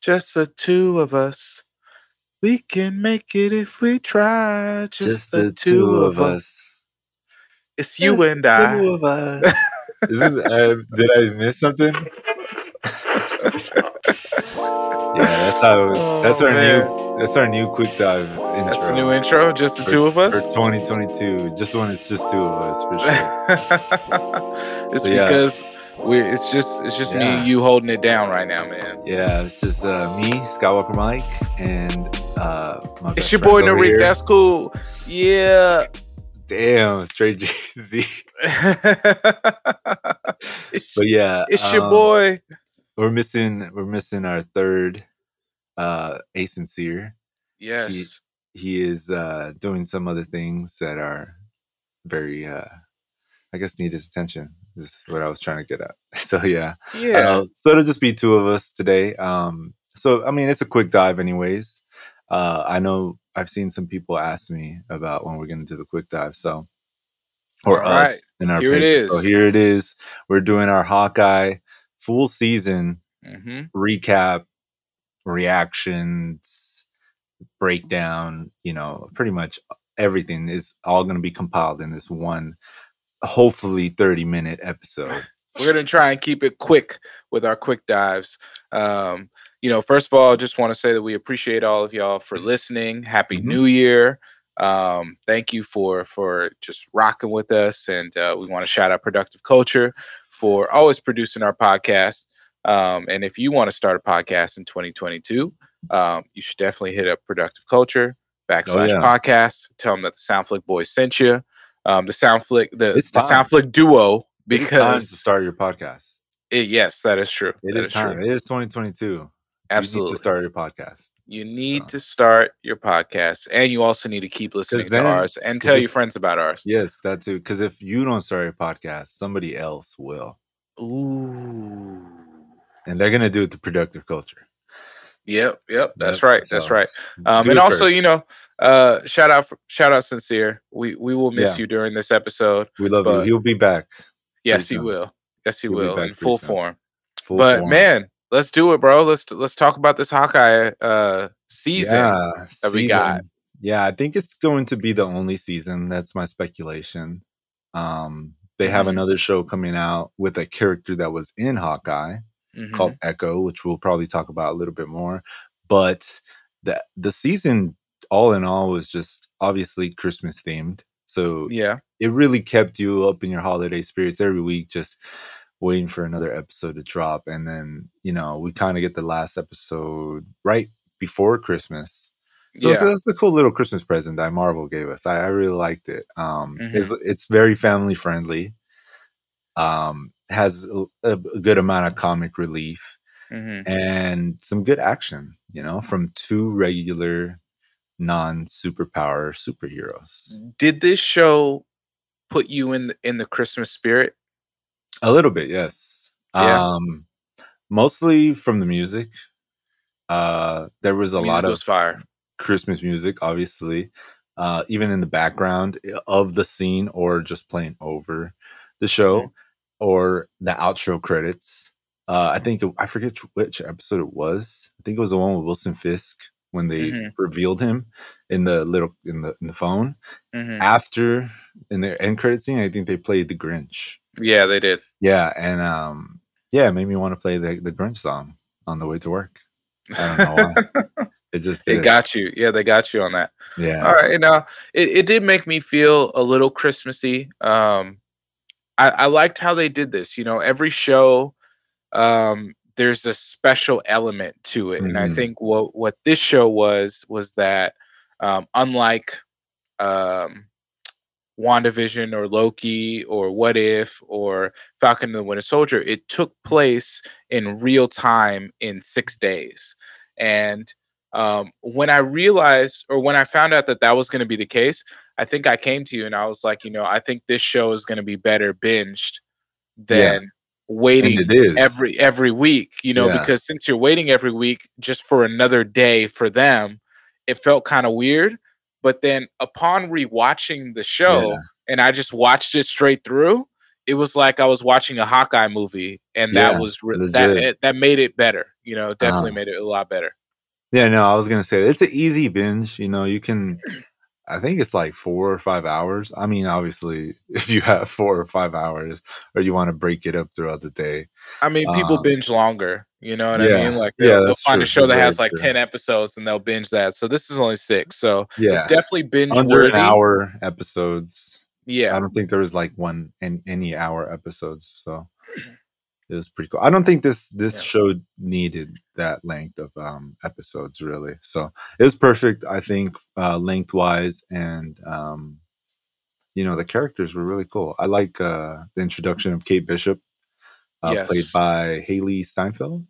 just the two of us. We can make it if we try. Just, Just the, two, of us. It's you Just and the I. two of us. Isn't uh, did I miss something? Yeah, that's how. that's Oh, our man. new. That's our new quick dive intro. That's the new intro. Just the for- two of us for 2022. Just when it's just two of us for sure. it's So, yeah. We. It's just. It's just me and you holding it down right now, man. yeah, it's just uh, me, Skywalker Mike, and uh, my It's your boy Narik. That's cool. Yeah. Damn, straight Jay Z. But yeah, it's your um, boy. We're missing. We're missing our third, uh, A sincere. Yes. he is uh doing some other things that are very uh i guess need his attention is what i was trying to get at. So yeah, Yeah. Uh, so it'll just be two of us today. Um so i mean it's a quick dive anyways. Uh i know i've seen some people ask me about when we're going to do the quick dive so or All us right. in our Here it page. so here it is. We're doing our hawkeye full season hmm recap, reactions, breakdown, you know, pretty much everything is all going to be compiled in this one, hopefully 30 minute episode. We're gonna try and keep it quick with our quick dives. Um, you know, first of all, just want to say that we appreciate all of y'all for listening. Happy Mhm. New Year! Um, thank you for for just rocking with us, and uh, we want to shout out Productive Culture for always producing our podcast. Um, and if you want to start a podcast in 2022, um, you should definitely hit up Productive Culture backslash yeah. podcast. Tell them that the Soundflick boys sent you. Um, the Soundflick the It's the time. Soundflick duo because It is time to start your podcast. it, yes, that is true. It That is time. true. It is 2022. You need Absolutely. to start your podcast. You need So. to start your podcast, and you also need to keep listening to ours and tell if- your friends about ours. Yes, that too. Because if you don't start your podcast, somebody else will. Ooh. And they're going to do it to productive culture. Yep, yep. That's Yep, right. That's right. Um, and also, first. you know, uh, shout out, shout out, sincere. We we will miss Yeah. you during this episode. we love you. He'll be back. Yes, he will. Yes, he He'll will in full soon. form. Full but form. man, let's do it, bro. Let's let's talk about this Hawkeye uh season. yeah, that we got. Yeah, I think it's going to be the only season. That's my speculation. Um, they have Mhm. another show coming out with a character that was in Hawkeye Mhm. called Echo, which we'll probably talk about a little bit more. But the the season, all in all, was just obviously Christmas themed. So Yeah. it really kept you up in your holiday spirits every week, just waiting for another episode to drop. And then, you know, we kind of get the last episode right before Christmas. So it's, yeah. it's a cool little Christmas present that Marvel gave us. I, I really liked it. Um, Mhm. it's, it's very family friendly. Um, has a, a good amount of comic relief Mhm. and some good action, you know, from two regular non superpower superheroes. Did this show put you in the, in the Christmas spirit? A little bit, yes. Yeah. Um, mostly from the music. Uh, there was a Music lot of fire. Christmas music, obviously, uh, even in the background of the scene or just playing over the show Mm-hmm. Or the outro credits. Uh, I think I forget which episode it was. I think it was the one with Wilson Fisk when they Mhm. revealed him in the little in the in the phone. Mhm. After in their end credit scene, I think they played the Grinch. Yeah, they did. Yeah, and um, yeah, it made me want to play the the Grinch song on the way to work. I don't know why. It just They did. got you. Yeah, they got you on that. yeah. All right. Now it, it did make me feel a little Christmassy. Um I, I liked how they did this. You know, every show um there's a special element to it. And I Mhm. think what what this show was was that um unlike um WandaVision or Loki or What If or Falcon and the Winter Soldier, it took place in real time in six days. And um, when I realized or when I found out that that was going to be the case, I think I came to you and I was like, you know, I think this show is going to be better binged Yeah. than waiting it is every every week you know Yeah. because since you're waiting every week just for another day for them it felt kind of weird but then upon rewatching the show Yeah. and i just watched it straight through it was like i was watching a hawkeye movie and Yeah, that was re- that it, that made it better You know, definitely Uh-huh. made it a lot better. Yeah, no, I was gonna say it's an easy binge. You know, you can. I think it's like four or five hours. I mean, obviously, if you have four or five hours, or you want to break it up throughout the day. I mean, people Um, binge longer. You know what I mean? Like yeah, they'll, they'll that's find a show that has like true. ten episodes and they'll binge that. So this is only six. So Yeah, it's definitely binge under an hour episodes. Yeah, I don't think there was like one in any hour episodes, so it was pretty cool. I don't think this this Yeah. show needed that length of um episodes really. So it was perfect, I think, uh lengthwise and um you know the characters were really cool. I like uh the introduction of Kate Bishop, uh played by Hailee Steinfeld.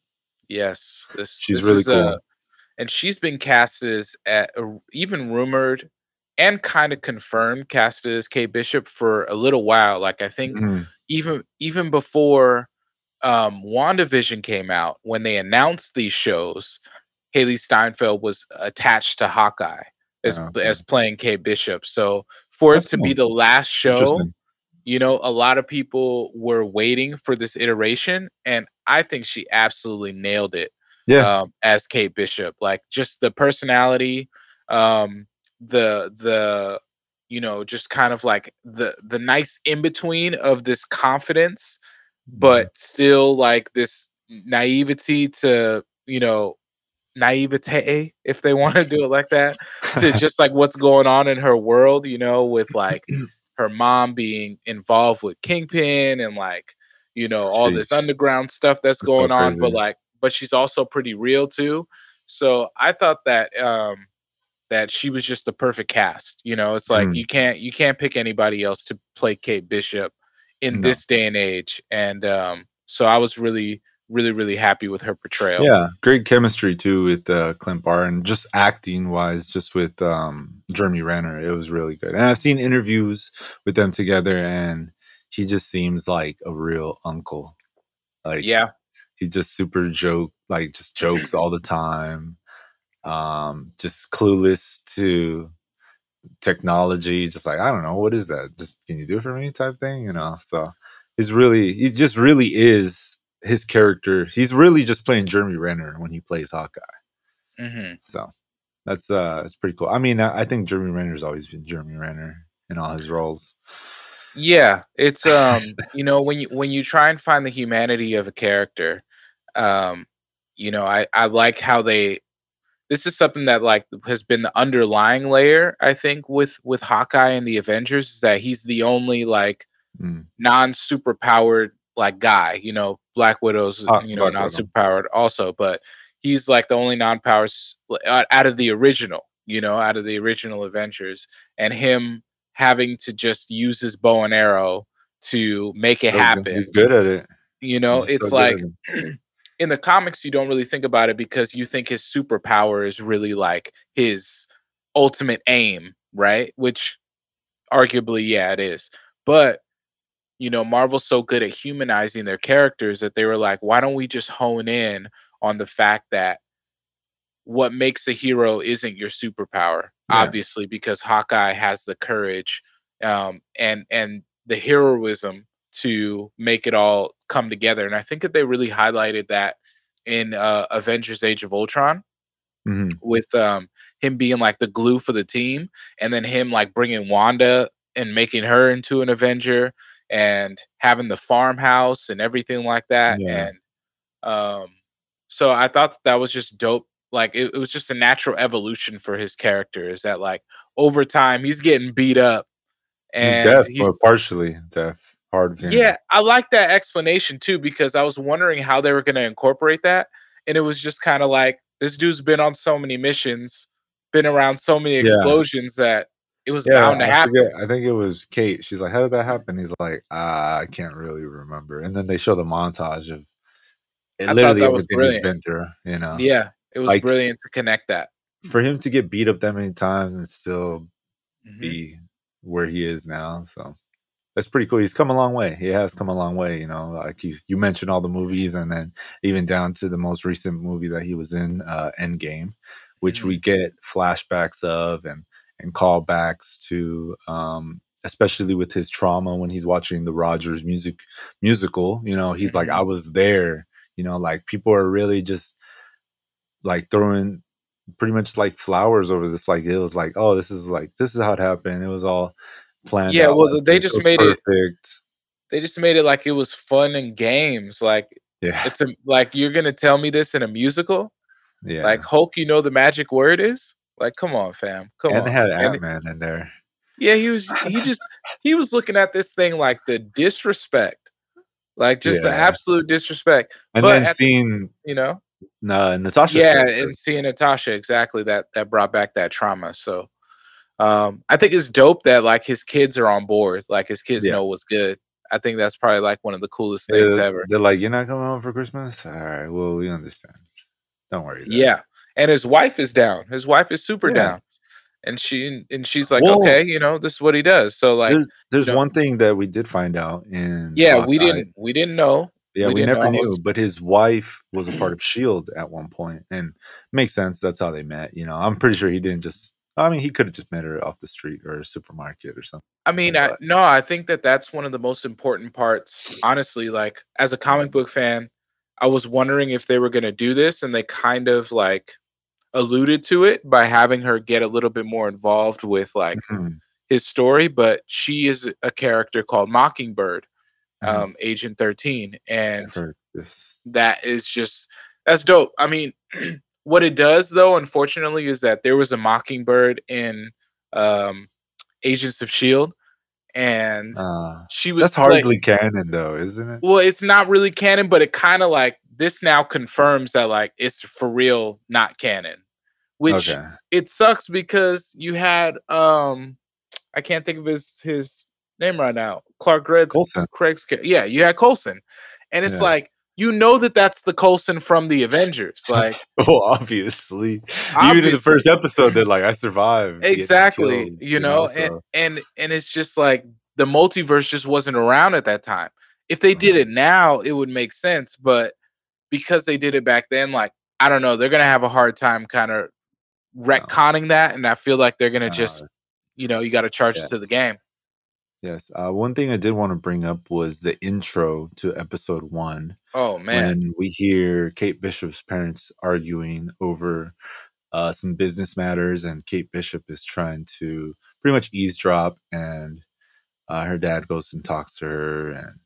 Yes. This She's this really is cool. uh and she's been casted as at, uh, even rumored and kind of confirmed casted as Kate Bishop for a little while. Like I think Mhm. even even before um WandaVision came out, when they announced these shows, Hailee Steinfeld was attached to Hawkeye as Oh, okay. as playing Kate Bishop. So for That's it to be the last show, you know, a lot of people were waiting for this iteration, and I think she absolutely nailed it Yeah. um, as Kate Bishop. Like just the personality, um, the the you know, just kind of like the the nice in between of this confidence. But still like this naivety to you know naivete if they want to do it like that to just like what's going on in her world you know with like her mom being involved with kingpin and like you know all this underground stuff that's That's going on but like but she's also pretty real too. So i thought that um that she was just the perfect cast you know? It's like Mm. you can't you can't pick anybody else to play kate bishop in No. this day and age and um so i was really really really happy with her portrayal Yeah, great chemistry too with uh, Clint Barton. Just acting wise, just with um, Jeremy Renner, it was really good. And I've seen interviews with them together, and he just seems like a real uncle. Like yeah he just super joke, like just jokes all the time. Um, just clueless to technology. Just like I don't know what is that. Just can you do it for me type thing, you know? So he's really he just really is his character. He's really just playing Jeremy Renner when he plays Hawkeye. hmm So that's uh it's pretty cool. I mean, I, I think Jeremy Renner's always been Jeremy Renner in all his roles. Yeah, it's um, you know, when you when you try and find the humanity of a character, um, you know, I I like how they this is something that like has been the underlying layer, I think, with with Hawkeye and the Avengers is that he's the only like Mm. non super powered like guy. You know, Black Widow's Ah, you know Black non Widow. super powered also, but he's like the only non powered out of the original. You know, out of the original Avengers, and him having to just use his bow and arrow to make it happen. He's good at it. You know, He's it's so like. in the comics you don't really think about it because you think his superpower is really like his ultimate aim, right? Which arguably yeah, it is. But you know, Marvel's so good at humanizing their characters that they were like, why don't we just hone in on the fact that what makes a hero isn't your superpower, Yeah. obviously, because Hawkeye has the courage um, and and the heroism to make it all come together. And I think that they really highlighted that in uh, Avengers: Age of Ultron Mhm. with um, him being like the glue for the team, and then him like bringing Wanda and making her into an Avenger, and having the farmhouse and everything like that. Yeah. And um, so I thought that, that was just dope. Like it, it was just a natural evolution for his character. Is that like over time he's getting beat up, He's and deaf, he's partially deaf, hard yeah, I like that explanation too because I was wondering how they were going to incorporate that, and it was just kind of like this dude's been on so many missions, been around so many Yeah. explosions that it was Yeah, bound to I happen. forget. I think it was Kate. She's like, "How did that happen?" He's like, "Ah, I can't really remember." And then they show the montage of I literally everything he's been through. You know, Yeah, it was Like- brilliant to connect that. for him to get beat up that many times and still Mhm. be where he is now. So that's pretty cool. He's come a long way. He has come a long way. You know, like you you mentioned all the movies, and then even down to the most recent movie that he was in, uh, Endgame, which Mhm. we get flashbacks of and and callbacks to. Um, especially with his trauma when he's watching the Rogers music musical, you know, he's like, Mhm. I was there. You know, like people are really just like throwing pretty much like flowers over this. Like it was like, oh, this is like this is how it happened. It was all planned. Yeah, out well, like they just made it they just made it like it was fun and games. Like Yeah, it's a like you're gonna tell me this in a musical? yeah. Like Hulk, you know the magic word is? Like, come on, fam. Come and on. they had And Ant Man in there. yeah, he was he just he was looking at this thing like the disrespect. Like just the absolute disrespect. And But then seeing You know? uh, Natasha. yeah, character. and seeing Natasha exactly that that brought back that trauma. So um I think it's dope that like his kids are on board, like his kids Yeah. know what's good. I think that's probably like one of the coolest things they're, ever. they're like, you're not coming home for Christmas. All right, well, we understand. Don't worry. then." Yeah. And his wife is down. His wife is super Yeah. down. And she and she's like, okay, you know, this is what he does. So like there's there's know- one thing that we did find out and yeah, we didn't we didn't know. Yeah, we we, never know. knew, but his wife was a part of Shield at one point, and makes sense. That's how they met. You know, I'm pretty sure he didn't just. I mean, he could have just met her off the street or a supermarket or something. I mean, I, no, I think that that's one of the most important parts. Honestly, like as a comic book fan, I was wondering if they were going to do this, and they kind of like alluded to it by having her get a little bit more involved with like Mhm, his story. But she is a character called Mockingbird, mhm. um, Agent Thirteen, and that is just that's dope. I mean, what it does though, unfortunately, is that there was a Mockingbird in um, Agents of Shield, and Uh, she was that's hardly canon, though, isn't it? well, it's not really canon, but it kind of like this now confirms that like it's for real, not canon. Which okay. it sucks because you had um, I can't think of his his name right now. Clark Gregg's Coulson. Craig's yeah, you had Coulson, and it's Yeah. like you know that that's the Coulson from the Avengers, like Oh, obviously. Even in the first episode, they're like, "I survived." exactly, killed," you know, and so- and and it's just like the multiverse just wasn't around at that time. If they did it now, it would make sense, but because they did it back then, like I don't know, they're gonna have a hard time kind of retconning that, and I feel like they're gonna Uh, just, you know, you got to charge it to the game. Yes. Uh, one thing I did want to bring up was the intro to episode one. Oh man, when we hear Kate Bishop's parents arguing over uh, some business matters, and Kate Bishop is trying to pretty much eavesdrop, and uh, her dad goes and talks to her, and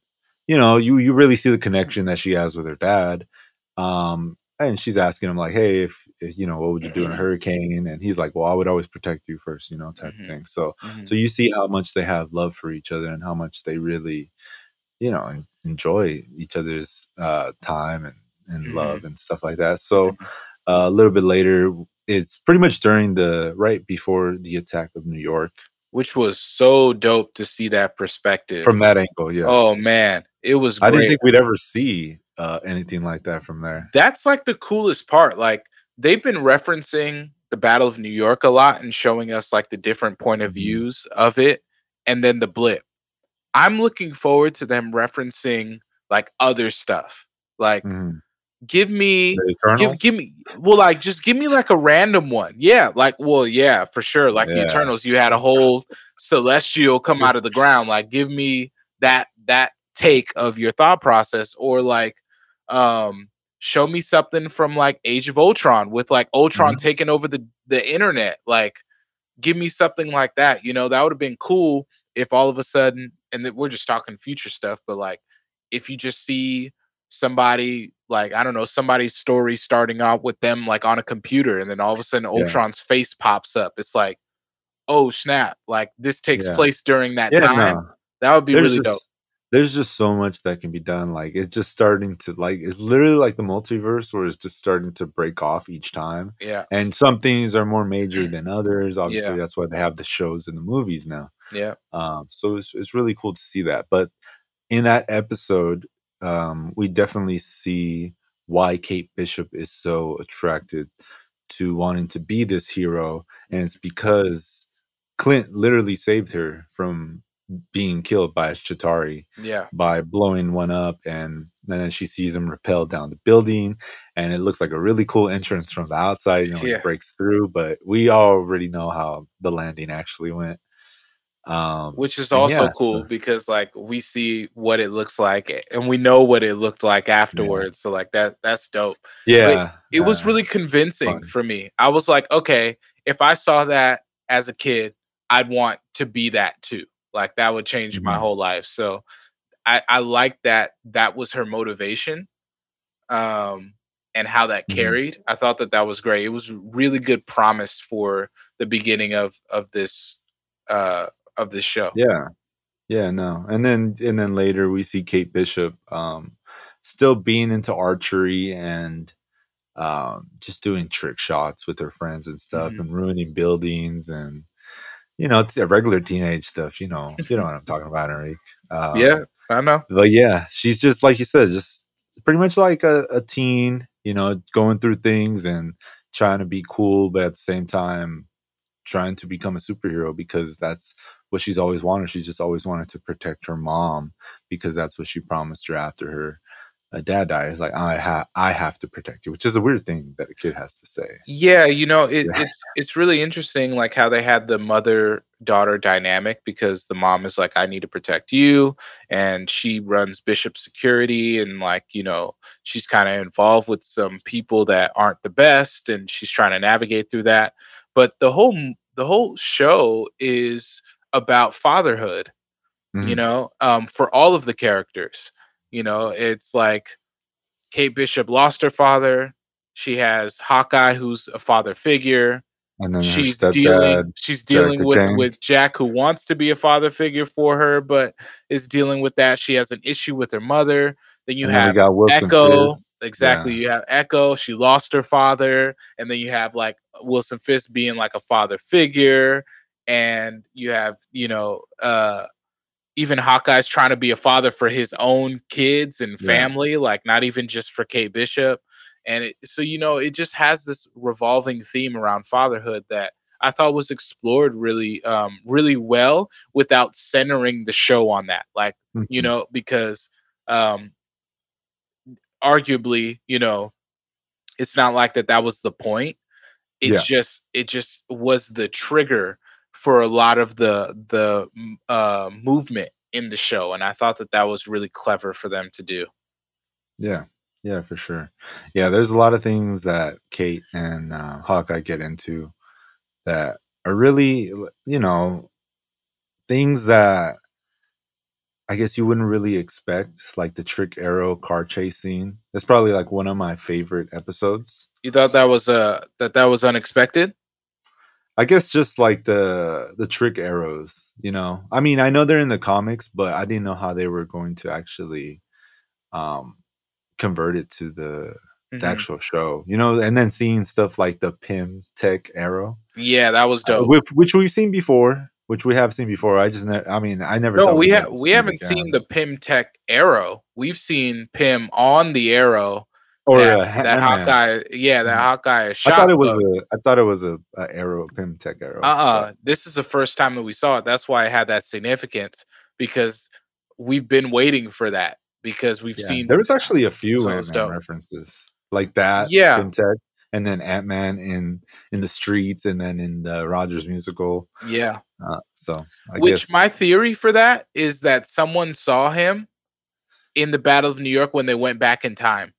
you know, you you really see the connection that she has with her dad. Um, and she's asking him like, "Hey, if, if you know, what would you do in a hurricane?" And he's like, "Well, I would always protect you first, you know, type Mhm. of thing." So, Mhm. so you see how much they have love for each other and how much they really you know enjoy each other's uh time and, and Mhm. love and stuff like that so Mhm. uh, a little bit later it's pretty much during the right before the attack of new york which was so dope to see that perspective from that angle yes Oh man, it was. i didn't think we'd ever see uh anything like that from there that's like the coolest part. Like they've been referencing the Battle of New York a lot and showing us like the different point of Mhm. views of it, and then the blip. I'm looking forward to them referencing like other stuff. Like, Mhm. give me, give, give me, well, like just give me like a random one. Yeah, like, well, yeah, for sure. Like the Eternals, you had a whole celestial come out of the ground. Like, give me that that take of your thought process, or like, um, show me something from like Age of Ultron with like Ultron taking over the the internet. Like, give me something like that. You know, that would have been cool if all of a sudden, and that we're just talking future stuff, but like, if you just see somebody like I don't know somebody's story starting out with them like on a computer, and then all of a sudden Yeah. Ultron's face pops up. It's like, oh snap! Like this takes Yeah. place during that yeah time. no. That would be there's really dope. There's just so much that can be done like it's just starting to like it's literally like the multiverse where it's just starting to break off each time Yeah, and some things are more major than others obviously Yeah. that's why they have the shows and the movies now. Yeah, um, so it's, it's really cool to see that but in that episode um, we definitely see why kate bishop is so attracted to wanting to be this hero and it's because clint literally saved her from being killed by a Chitauri yeah, by blowing one up and then she sees him rappel down the building and it looks like a really cool entrance from the outside you know Yeah. it breaks through but we already know how the landing actually went Um, which is also yeah, cool so, because like we see what it looks like and we know what it looked like afterwards. Yeah. So like that that's dope. Yeah. It, it was really convincing fun. for me. I was like, okay, if I saw that as a kid, I'd want to be that too. Like that would change mm-hmm. my whole life. So I, I like that that was her motivation. Um and how that mm-hmm. carried. I thought that that was great. It was really good promise for the beginning of of this uh of this show. Yeah. Yeah, no. And then and then later we see Kate Bishop um still being into archery and um just doing trick shots with her friends and stuff mm-hmm. and ruining buildings and you know, it's a regular teenage stuff, you know. You know what I'm talking about, Enrique. Um, yeah, I know. But yeah, she's just like you said, just pretty much like a, a teen, you know, going through things and trying to be cool, but at the same time trying to become a superhero because that's what she's always wanted. She just always wanted to protect her mom because that's what she promised her after her uh, dad died. It's like I have I have to protect you, which is a weird thing that a kid has to say. Yeah, you know, it, yeah. it's it's really interesting, like how they had the mother daughter dynamic because the mom is like, I need to protect you, and she runs Bishop Security, and like you know, she's kind of involved with some people that aren't the best, and she's trying to navigate through that. But the whole the whole show is about fatherhood mm-hmm. you know um, for all of the characters you know it's like kate bishop lost her father she has hawkeye who's a father figure and then she's dealing she's dealing with with jack who wants to be a father figure for her but is dealing with that she has an issue with her mother then you and have then echo Fisk. exactly yeah. you have echo she lost her father and then you have like wilson fisk being like a father figure and you have you know uh even Hawkeye's trying to be a father for his own kids and family, yeah. like not even just for Kate Bishop. And it, so you know, it just has this revolving theme around fatherhood that I thought was explored really, um, really well without centering the show on that. Like mm-hmm. you know, because um, arguably, you know, it's not like that. That was the point. It yeah. just, it just was the trigger for a lot of the the uh, movement in the show, and I thought that that was really clever for them to do. Yeah, yeah, for sure. Yeah, there's a lot of things that Kate and uh, Hawkeye get into that are really, you know, things that I guess you wouldn't really expect, like the trick arrow car chase scene. That's probably like one of my favorite episodes. You thought that was uh that that was unexpected? I guess just like the the trick arrows, you know. I mean, I know they're in the comics, but I didn't know how they were going to actually um convert it to the, mm-hmm. the actual show, you know. And then seeing stuff like the Pym Tech arrow, yeah, that was dope. Uh, which, which, we've seen before, which we have seen before. I just, ne- I mean, I never. No, we have we haven't seen the Pym Tech arrow. We've seen Pym on the arrow or that, uh, that Hawkeye, yeah, that mm-hmm. Hawkeye shot. I thought it was a, I thought it was a, a arrow, Pym Tech arrow. Uh, uh this is the first time that we saw it. That's why it had that significance because we've been waiting for that because we've yeah. seen. There was actually a few so references like that. Yeah, Pym Tech, and then Ant Man in in the streets, and then in the Rogers musical. Yeah. Uh, so, I which guess. my theory for that is that someone saw him in the Battle of New York when they went back in time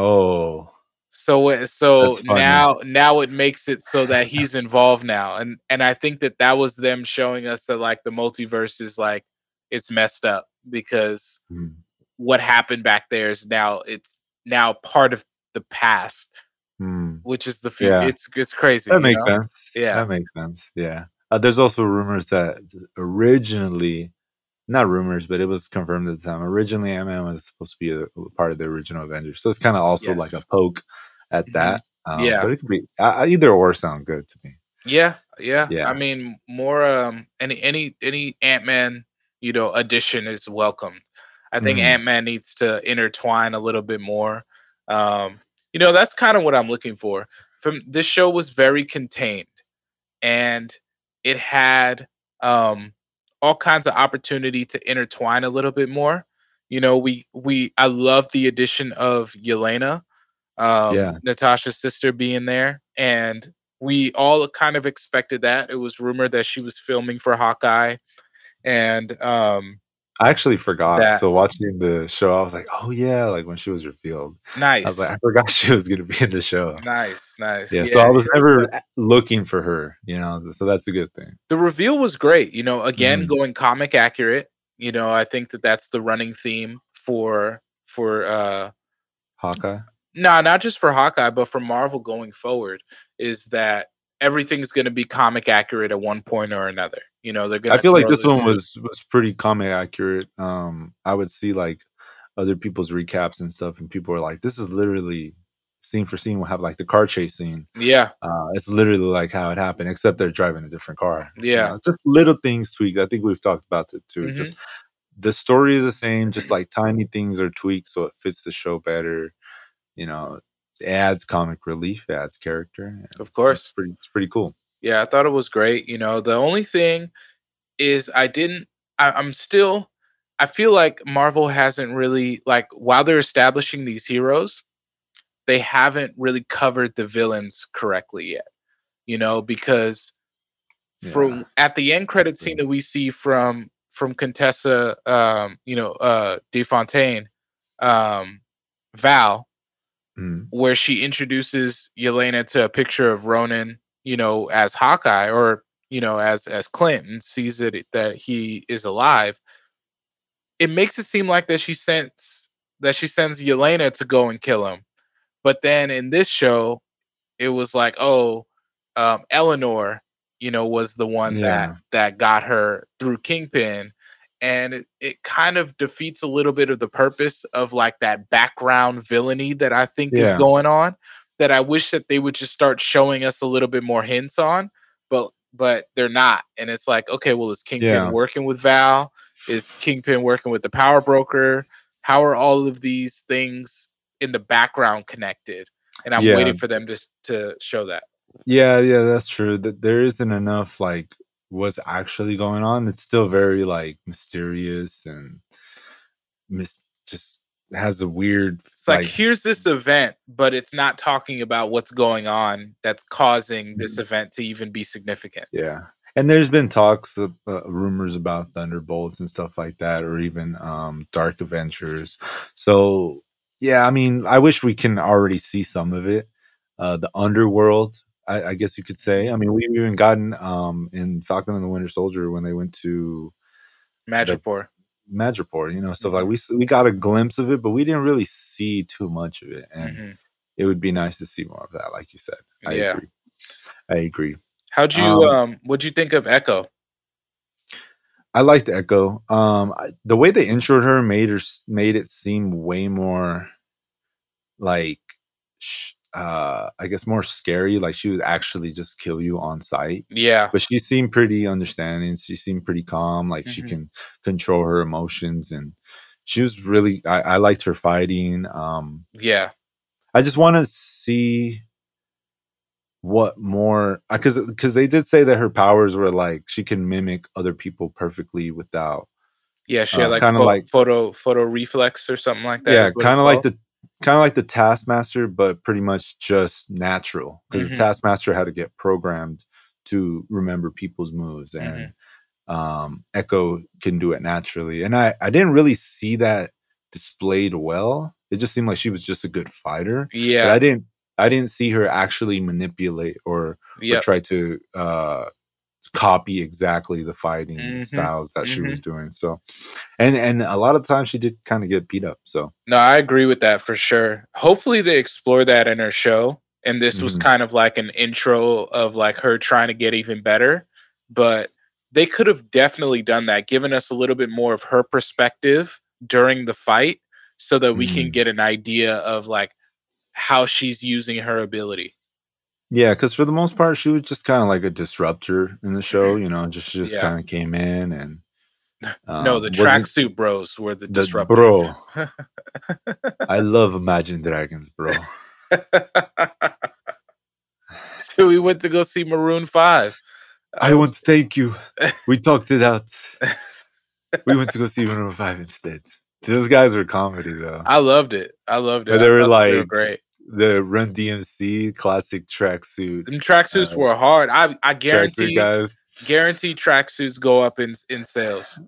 Oh. So so now now it makes it so that he's involved now, and and I think that that was them showing us that like the multiverse is like it's messed up because mm. what happened back there is now it's now part of the past, mm. which is the future. Yeah. It's it's crazy. That makes know? sense. Yeah, that makes sense. Yeah. Uh, there's also rumors that originally not rumors, but it was confirmed at the time. Originally, Ant Man was supposed to be a, part of the original Avengers, so it's kind of also yes. like a poke at mm-hmm. that. Um, yeah, but it could be uh, either or. Sound good to me. Yeah, yeah, yeah. I mean, more um, any any any Ant Man, you know, addition is welcome. I think mm. Ant Man needs to intertwine a little bit more. Um, you know, that's kind of what I'm looking for. From this show was very contained, and it had um all kinds of opportunity to intertwine a little bit more. You know, we we I love the addition of Yelena, um, yeah. Natasha's sister being there, and we all kind of expected that. It was rumored that she was filming for Hawkeye, and um, I actually forgot. That- so watching the show, I was like, "Oh yeah!" Like when she was revealed, I nice, was like, "I forgot she was gonna be in the show." nice, nice. Yeah, so I was never good. looking for her, you know. So that's a good thing. the reveal was great. You know, again, Mhm. going comic accurate. You know, I think that that's the running theme for for uh Hawkeye. no, not just for Hawkeye, but for Marvel going forward, is that everything's going to be comic accurate at one point or another. You know, they're gonna. I feel like this one was was pretty comic accurate. Um, I would see like other people's recaps and stuff, and people are like, "This is literally scene for scene." We'll have like the car chase scene. yeah, Uh, it's literally like how it happened, except they're driving a different car. you Yeah. know, just little things tweaked. I think we've talked about it too. Mhm. Just the story is the same, just like tiny things are tweaked so it fits the show better. You know, adds comic relief, adds character. of It's course. pretty. It's pretty cool. Yeah, I thought it was great. You know, the only thing is I didn't. I, I'm still. I feel like Marvel hasn't really like while they're establishing these heroes, they haven't really covered the villains correctly yet. You know, because from at the end credit scene that we see from from Contessa, um, you know, uh, DeFontaine, um, Val, Mhm. where she introduces Yelena to a picture of Ronin, you know, as Hawkeye or you know as as Clinton sees that it- that he is alive. It makes it seem like that she sends that she sends Yelena to go and kill him, but then in this show, it was like, oh, um, Eleanor, you know, was the one Yeah. that that got her through Kingpin, and it, it kind of defeats a little bit of the purpose of like that background villainy that I think is going on. That I wish that they would just start showing us a little bit more hints on, but but they're not, and it's like, okay, well, is Kingpin Yeah. working with Val? Is Kingpin working with the Power Broker? How are all of these things in the background connected? And I'm Yeah. waiting for them to to show that. Yeah, yeah, that's true. That there isn't enough like what's actually going on. It's still very like mysterious and mis- just has a weird It's like, here's this event, but it's not talking about what's going on that's causing this Mm-hmm. event to even be significant. yeah. And there's been talks of uh, rumors about Thunderbolts and stuff like that or even um Dark Avengers. So, yeah, I mean, I wish we can already see some of it. Uh the underworld, I, I guess you could say. I mean, we've even gotten um in Falcon and the Winter Soldier when they went to Madripoor. Madripoor, you know, stuff Mhm. like we we got a glimpse of it, but we didn't really see too much of it, and Mhm. it would be nice to see more of that, like you said. I Yeah. agree. I agree. How'd you Um, um what'd you think of Echo? I liked Echo. Um, I, the way they introed her made her made it seem way more like, sh- uh, I guess more scary. Like she would actually just kill you on sight. Yeah. But she seemed pretty understanding. She seemed pretty calm. Like she Mhm. can control her emotions, and she was really. I, I liked her fighting. Um, Yeah. I just want to see what more because because they did say that her powers were like she can mimic other people perfectly without Yeah, she Uh, had like, kinda pho- like- photo photo reflex or something like that. yeah is what it's kind of like the kind of like the taskmaster but pretty much just natural because Mhm. the taskmaster had to get programmed to remember people's moves and Mm-hmm. um echo can do it naturally and i i didn't really see that displayed well it just seemed like she was just a good fighter but Yeah. i didn't i didn't see her actually manipulate or or Yeah. try to uh copy exactly the fighting Mhm, styles that she was doing so and and a lot of times she did kind of get beat up so No, I agree with that for sure. Hopefully they explore that in her show. And this was Mhm. kind of like an intro of like her trying to get even better. But they could have definitely done that, given us a little bit more of her perspective during the fight so that we can Mhm. get an idea of like how she's using her ability. Yeah because for the most part she was just kind of like a disruptor in the show you know just just Mm-hmm. Yeah. kind of came in and no, um, the tracksuit bros were the, the disruptors. bro i love imagine dragons bro so we went to go see Maroon 5. i want to thank you we talked it out we went to go see Maroon 5 instead those guys were comedy though I loved it. I loved it. But they were thought that like- great. The Run DMC classic tracksuit. Them tracksuits Uh, were hard. I I guarantee guys. guarantee tracksuits go up in in sales.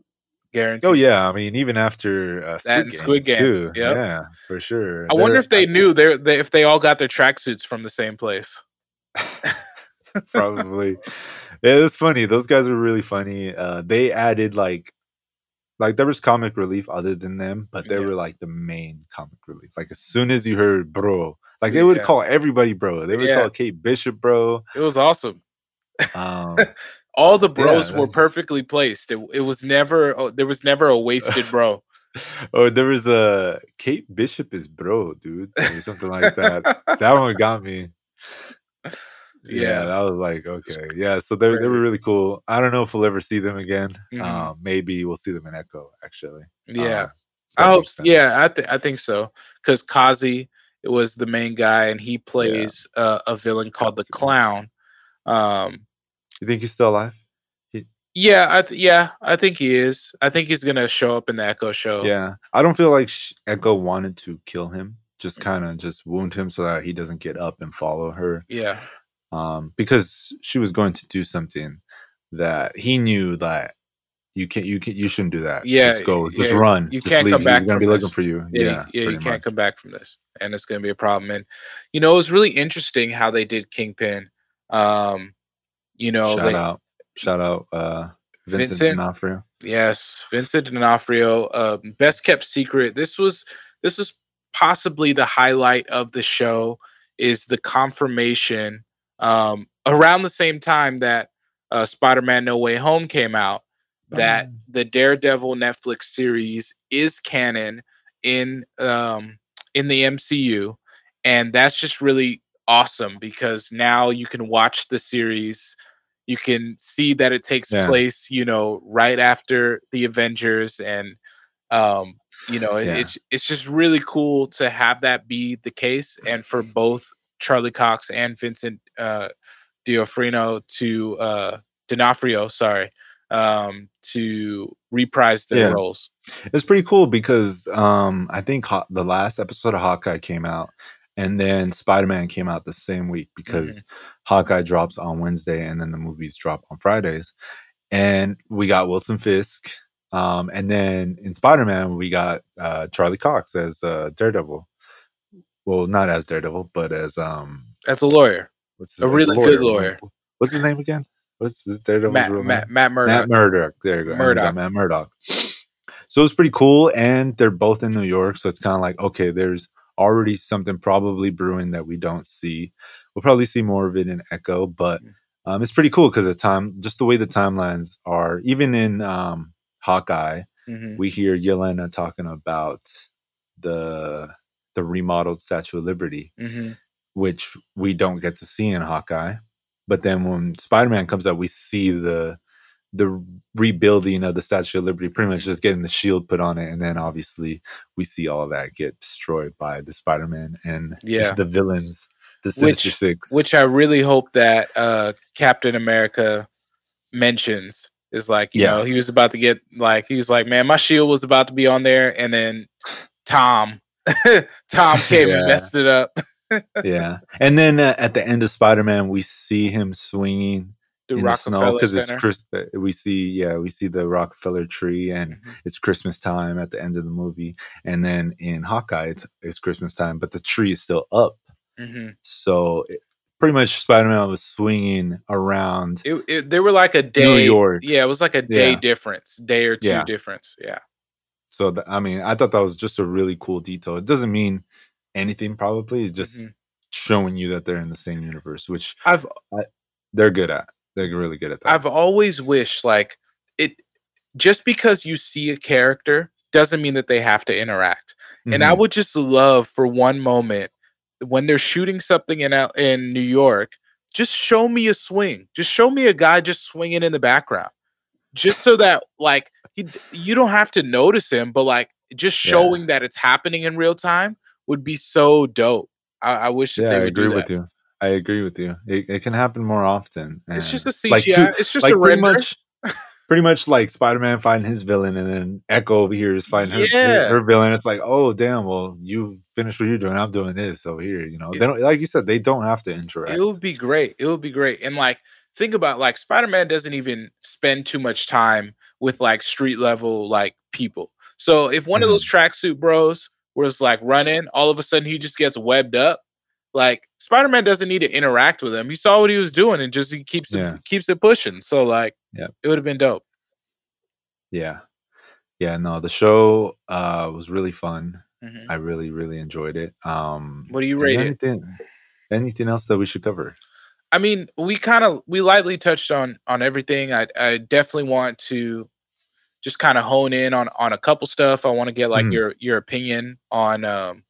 Guarantee. Oh yeah, I mean even after uh, Squid, and Squid Game, too. yep. Yeah, for sure. I wonder They're- if they knew they they if they all got their tracksuits from the same place. probably. Yeah, it was funny. Those guys were really funny. Uh, they added like, like there was comic relief other than them, but they Yeah. were like the main comic relief. Like as soon as you heard bro, like they would Yeah. call everybody bro. They would Yeah. call Kate Bishop bro. It was awesome. Um, All the Yeah, bros were perfectly placed. It, it was never oh, there was never a wasted bro. or there was a Kate Bishop is bro, dude, or something like that. that one got me. Yeah. that was like okay, yeah. So they they were really cool. I don't know if we'll ever see them again. Mhm. Um, maybe we'll see them in Echo actually. Yeah. Um, I hope. Yeah, I th- I think so. Because Kazi was the main guy, and he plays uh, a villain called the Clown. Um, You think he's still alive? yeah, I th- yeah, I think he is. I think he's gonna show up in the Echo show. Yeah, I don't feel like Echo wanted to kill him. Just Mm. kind of just wound him so that he doesn't get up and follow her. yeah, Um, because she was going to do something that he knew that you can't, you can, you shouldn't do that. Yeah, just go, just yeah, run. you just can't come He's back gonna be from looking for you. yeah, Yeah, you, yeah. You can't much. come back from this, and it's gonna be a problem. And you know, it was really interesting how they did Kingpin. Um, you know, Shout they- out, shout out, uh, Vincent, Vincent. D'Onofrio. Yes, Vincent D'Onofrio, uh, best kept secret. This was this is possibly the highlight of the show. Is the confirmation um, around the same time that uh, Spider-Man: No Way Home came out that Um, the Daredevil Netflix series is canon in um, in the MCU, and that's just really awesome because now you can watch the series. You can see that it takes Yeah. place, you know, right after the Avengers, and um, you know, Yeah. it's it's just really cool to have that be the case, and for both Charlie Cox and Vincent uh, D'Onofrio to uh, D'Onofrio, sorry, um, to reprise their Yeah. roles. It's pretty cool because um, I think Haw- the last episode of Hawkeye came out, and then Spider Man came out the same week because Mm-hmm. Hawkeye drops on Wednesday, and then the movies drop on Fridays. And we got Wilson Fisk, um, and then in Spider Man we got uh, Charlie Cox as uh, Daredevil. Well, not as Daredevil, but as um, As a lawyer, what's A as really good lawyer. What's his name again? What's Daredevil's Matt, real Matt. Matt Murdock. Matt Murdock. There you go. Got Murdock. Matt Murdock. So it's pretty cool, and they're both in New York, so it's kind of like okay, there's already something probably brewing that we don't see. We'll probably see more of it in Echo, but Mm. um, it's pretty cool because the time, just the way the timelines are, even in um, Hawkeye, Mhm. we hear Yelena talking about the the remodeled Statue of Liberty Mhm. which we don't get to see in Hawkeye. But then when Spider Man comes out, we see the the rebuilding of the Statue of Liberty, pretty much just getting the shield put on it, and then obviously we see all of that get destroyed by the Spider Man and Yeah. the villains, the Sinister Which- Six. Which I really hope that uh, Captain America mentions is like, you Yeah. know, he was about to get like he was like, man, my shield was about to be on there, and then Tom, Tom came and messed it up. yeah, and then uh, at the end of Spider Man, we see him swinging The in the snow Rockefeller because it's Center. Chris. uh, We see, yeah, we see the Rockefeller tree, and Mhm. it's Christmas time at the end of the movie. And then in Hawkeye, it's, it's Christmas time, but the tree is still up. Mhm. So it, pretty much Spider Man was swinging around. It, it, they were like a day. York. Yeah, it was like a day Yeah. difference, day or two Yeah. difference. Yeah. So th- I mean, I thought that was just a really cool detail. It doesn't mean anything, probably. It's just Mhm. showing you that they're in the same universe, which I've they're good at. They're really good at that. I've always wished like it just because you see a character doesn't mean that they have to interact. And I Mhm. would just love for one moment when they're shooting something in out in New York, just show me a swing. Just show me a guy just swinging in the background. Just so that like he, you don't have to notice him, but like just Yeah. showing that it's happening in real time would be so dope. I, I wish yeah, they I agree with you. I agree with you. It, it can happen more often. It's just a CGI. like, it's just like a pretty render. much, pretty much like Spider-Man fighting his villain, and then Echo over here is fighting her, Yeah. her, her villain. It's like, oh damn, well you finished what you're doing. I'm doing this over here. You know, they don't like you said they don't have to interact. It would be great. It would be great. And like, think about like Spider-Man doesn't even spend too much time with like street level like people. So if one of those mm. tracksuit bros was like running, all of a sudden he just gets webbed up. Like Spider-Man doesn't need to interact with him. He saw what he was doing and just he keeps Yeah. it keeps it pushing. So like, Yeah. it would have been dope. Yeah, yeah. No, the show uh was really fun. Mhm. I really really enjoyed it. Um, What do you rate it? anything, anything else that we should cover? I mean, we kind of we lightly touched on on everything. I I definitely want to just kind of hone in on on a couple stuff. I want to get like Mhm. your your opinion on um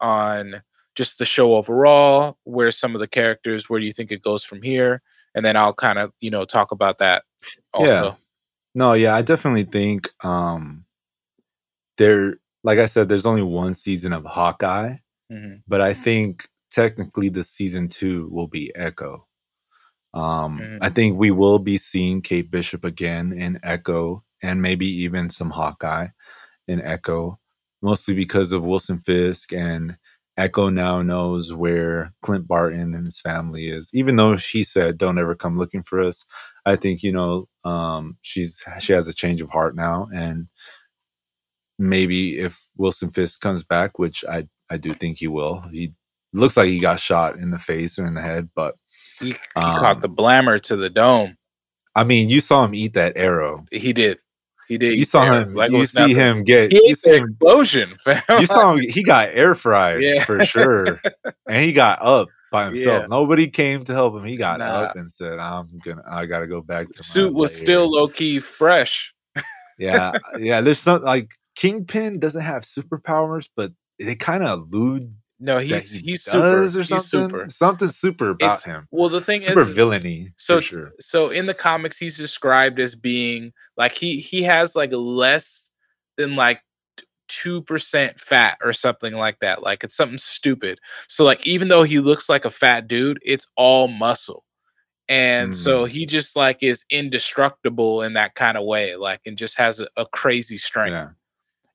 on just the show overall. Where some of the characters, where do you think it goes from here? And then I'll kind of you know talk about that. Also. Yeah. No, yeah, I definitely think um there like I said, there's only one season of Hawkeye, Mhm. but I think technically the season two will be Echo. Um Mhm. I think we will be seeing Kate Bishop again in Echo and maybe even some Hawkeye in Echo, mostly because of Wilson Fisk and Echo now knows where Clint Barton and his family is. Even though she said don't ever come looking for us, I think you know um, she's she has a change of heart now, and maybe if Wilson Fisk comes back, which I I do think he will, he looks like he got shot in the face or in the head, but He, he Um, caught the blammer to the dome. I mean, you saw him eat that arrow. He did. He did. You saw him. like you see him get. You see him. explosion, fam. You saw him. He got air fried Yeah. for sure, and he got up by himself. Yeah. Nobody came to help him. He got Nah. up and said, "I'm gonna. I gotta go back to suit was lair." still low key fresh. yeah, yeah. There's some like Kingpin doesn't have superpowers, but they kind of allude No, he's he he's super. or He's something. super. Something super about It's- him. Well, the thing Super is, super villainy. so sure. so in the comics, he's described as being like he he has like less than like two percent fat or something like that. Like it's something stupid. So like even though he looks like a fat dude, it's all muscle. And Mm. so he just like is indestructible in that kind of way, like and just has a, a crazy strength. Yeah.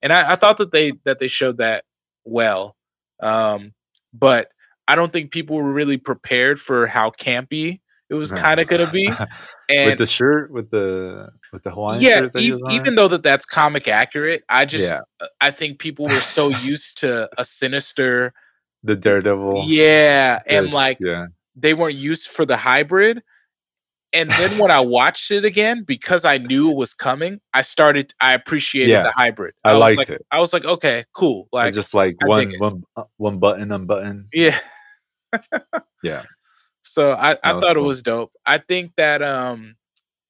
and I, I thought that they that they showed that well um but i don't think people were really prepared for how campy it was kind of gonna be And with the shirt, with the with the Hawaiian yeah shirt e- even though that that's comic accurate i just Yeah. uh, i think people were so used to a sinister the Daredevil. yeah and like yeah, they weren't used for the hybrid and then when i watched it again because i knew it was coming i started i appreciated Yeah, the hybrid I was liked like, it. i was like okay cool Like, just like I one one uh, one button unbutton. yeah Yeah, So I, I thought it was dope. I think that um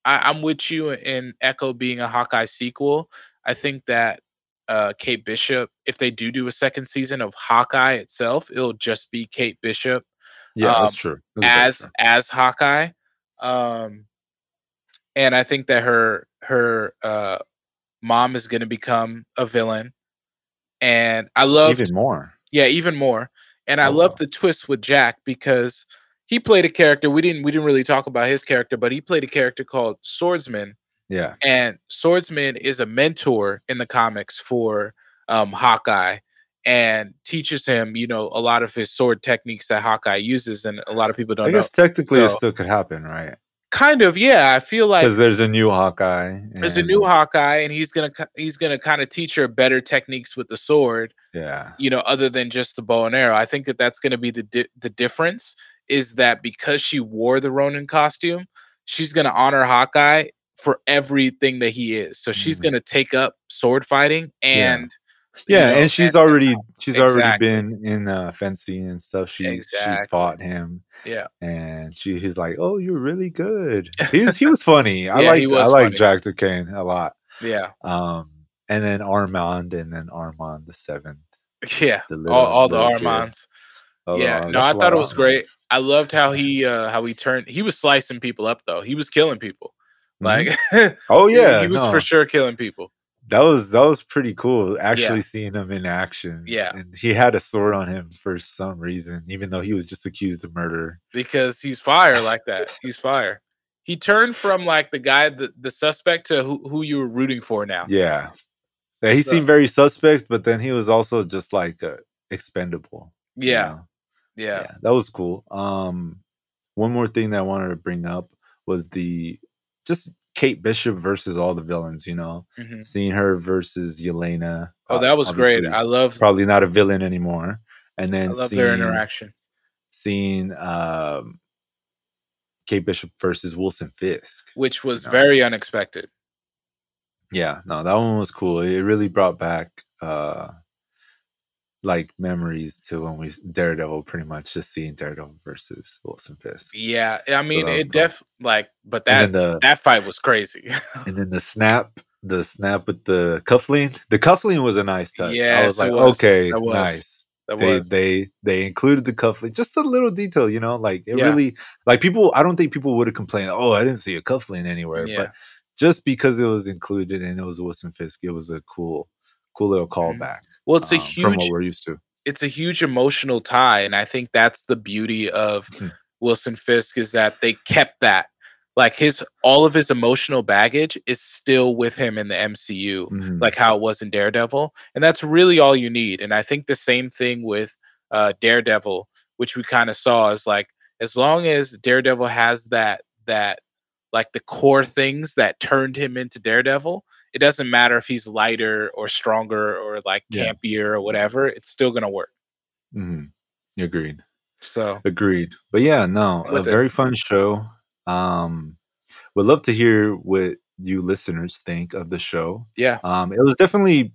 I, I'm with you in Echo being a Hawkeye sequel. I think that uh Kate Bishop, if they do do a second season of Hawkeye itself, it'll just be Kate Bishop yeah, Um, that's true. That's as as Hawkeye. Um and I think that her her uh mom is gonna become a villain. And I love even more. yeah, even more. And I Oh, love wow. the twist with Jack because he played a character. We didn't we didn't really talk about his character, but he played a character called Swordsman. Yeah, And Swordsman is a mentor in the comics for um, Hawkeye and teaches him, you know, a lot of his sword techniques that Hawkeye uses, and a lot of people don't know. guess technically it still could happen, right? Kind of, yeah. I feel like Because there's a new Hawkeye. there's a new Hawkeye, and he's gonna he's gonna kind of teach her better techniques with the sword. Yeah, you know, other than just the bow and arrow. I think that that's going to be the di- the difference is that because she wore the Ronin costume, she's going to honor Hawkeye for everything that he is. So she's Mhm. going to take up sword fighting Yeah. And you yeah, know, and she's and- already she's already been in uh, fencing and stuff. She Exactly. she fought him, yeah, and she he's like, "Oh, you're really good." He was he was funny. I Yeah, like he I like. Jack Duquesne a lot. yeah, Um, and then Armand, and then Armand the seventh. yeah. The all, little- all the. Armands. Oh, yeah, no, I thought it was great. Armands. I loved how he uh how he turned. He was slicing people up though. He was killing people. Mhm. Like, oh he- yeah, he was no. for sure killing people. That was that was pretty cool. Actually seeing him in action. Yeah. and he had a sword on him for some reason, even though he was just accused of murder. because he's fire like that. He's fire. he turned from like the guy, the, the suspect, to who, who you were rooting for now. Yeah. yeah he So- seemed very suspect, but then he was also just like uh, expendable. you know? yeah, yeah, that was cool. Um, one more thing that I wanted to bring up was the just Kate Bishop versus all the villains. You know, mhm. seeing her versus Yelena. Oh, that was great. I love, probably not a villain anymore. And I then love seeing, their interaction. seeing um, Kate Bishop versus Wilson Fisk. which was know. very unexpected. Yeah, no, that one was cool. It really brought back uh like memories to when we Daredevil pretty much just seeing Daredevil versus Wilson Fisk. Yeah, I mean, was it def like, but that the that fight was crazy. and then the snap, the snap with the cuffling. The cuffling was a nice touch. Yeah, I was like, was. okay, was. nice. They they they included the cuffling, just a little detail, you know, like it Yeah. really like people. I don't think people would have complained. Oh, I didn't see a cuffling anywhere, yeah, but just because it was included and it was Wilson Fisk, it was a cool, cool little Mhm. callback. Well, it's a um, from what huge, we're used to. it's a huge emotional tie, and I think that's the beauty of Mhm. Wilson Fisk is that they kept that. Like his all of his emotional baggage is still with him in the MCU. Mhm. like how it was in Daredevil, and that's really all you need. And I think the same thing with uh, Daredevil, which we kind of saw is like as long as Daredevil has that that like the core things that turned him into Daredevil, it doesn't matter if he's lighter or stronger or like Yeah. campier or whatever, it's still gonna work. Mhm. Agreed. So Agreed. But yeah, no, a With it. very fun show. Um, would love to hear what you listeners think of the show. yeah, Um, it was definitely,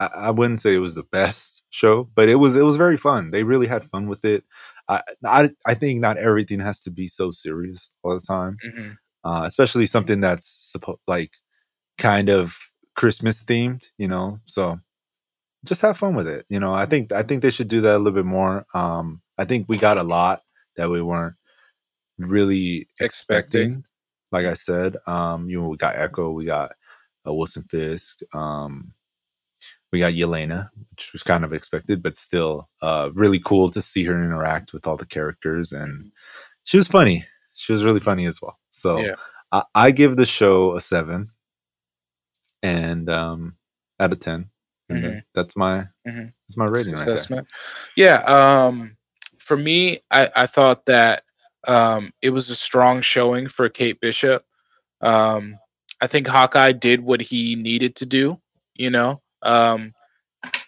I, I wouldn't say it was the best show, but it was it was very fun. They really had fun with it. I I, I think not everything has to be so serious all the time, mhm, uh, especially something that's supposed like kind of Christmas themed, you know. So just have fun with it. You know, I think I think they should do that a little bit more. Um, I think we got a lot that we weren't really Expecting. expecting. Like I said, um, you know, we got Echo, we got uh, Wilson Fisk, um, we got Yelena, which was kind of expected, but still uh, really cool to see her interact with all the characters, and she was funny. She was really funny as well. So Yeah. I, I give the show a seven, and um, out of ten. And then that's my Mhm. that's my rating right assessment. Yeah. Um, for me, I, I thought that um, it was a strong showing for Kate Bishop. Um, I think Hawkeye did what he needed to do. You know, um,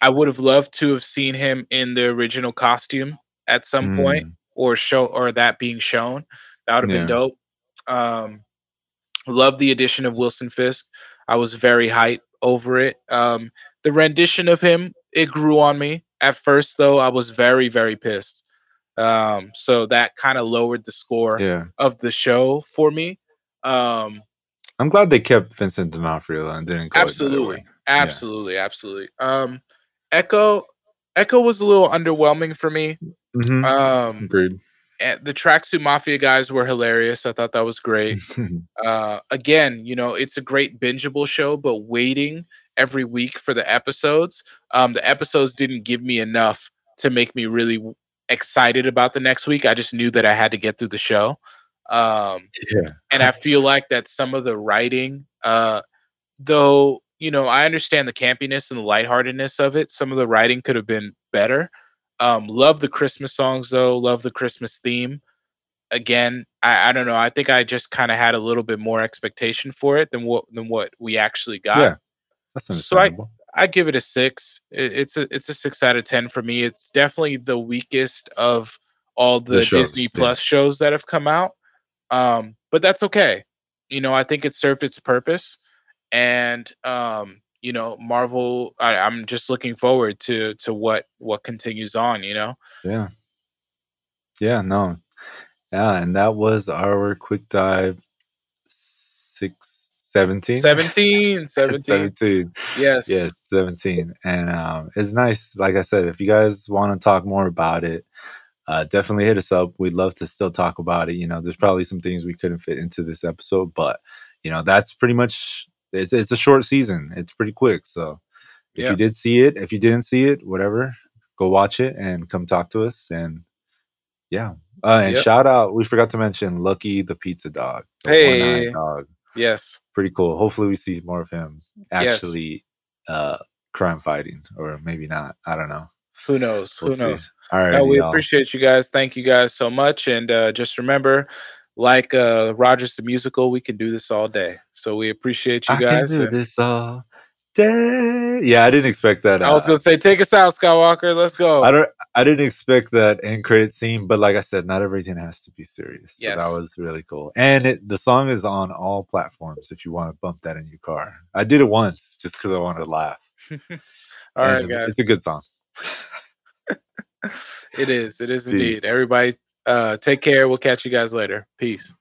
I would have loved to have seen him in the original costume at some point, Mm, or show or that being shown. That would have Yeah. been dope. Um, love the addition of Wilson Fisk. I was very hyped over it. Um, the rendition of him it grew on me at first, though. I was very very pissed. Um, so that kind of lowered the score yeah, of the show for me. Um, I'm glad they kept Vincent D'Onofrio and didn't go another absolutely, way. absolutely, absolutely. Um, Echo, Echo was a little underwhelming for me. Mhm, Um, Agreed. And the tracksuit mafia guys were hilarious. I thought that was great. uh again you know it's a great bingeable show but waiting every week for the episodes um the episodes didn't give me enough to make me really excited about the next week i just knew that i had to get through the show um yeah, and i feel like that some of the writing uh though you know i understand the campiness and the lightheartedness of it some of the writing could have been better um love the christmas songs though love the christmas theme again i, I don't know i think i just kind of had a little bit more expectation for it than what than what we actually got yeah. That's So I- I give it a six. It, it's a it's a six out of ten for me. It's definitely the weakest of all the, The shows, Disney yeah. Plus shows that have come out. Um, but that's okay. You know, I think it served its purpose, and um, you know, Marvel. I, I'm just looking forward to to what what continues on. You know, Yeah. Yeah, no. Yeah, and that was our quick dive six, 17? 17, 17. 17. Yes. Yes, 17. And um, it's nice. Like I said, if you guys want to talk more about it, uh, definitely hit us up. We'd love to still talk about it. You know, there's probably some things we couldn't fit into this episode, but you know, that's pretty much it's it's a short season. It's pretty quick. So if Yeah. you did see it, if you didn't see it, whatever, go watch it and come talk to us. And yeah, Uh, and Yep. shout out, we forgot to mention Lucky the pizza dog. the Hey. dog. Yes. Pretty cool. Hopefully, we see more of him Yes. actually uh, crime fighting, or maybe not. I don't know. Who knows? We'll Who see. knows? All right, No, we y'all. appreciate you guys. Thank you guys so much. And uh, just remember, like uh, Rogers the musical, we can do this all day. So we appreciate you I guys. can do and- this all day. Yeah, I didn't expect that. I was uh, gonna say, take us out, Skywalker. Let's go. I don't. I didn't expect that end credit scene, but like I said, not everything has to be serious. So Yes. that was really cool. And it, the song is on all platforms. If you want to bump that in your car, I did it once just because I wanted to laugh. all right, And guys. it's a good song. It is. It is indeed. Peace. Everybody, uh, take care. We'll catch you guys later. Peace.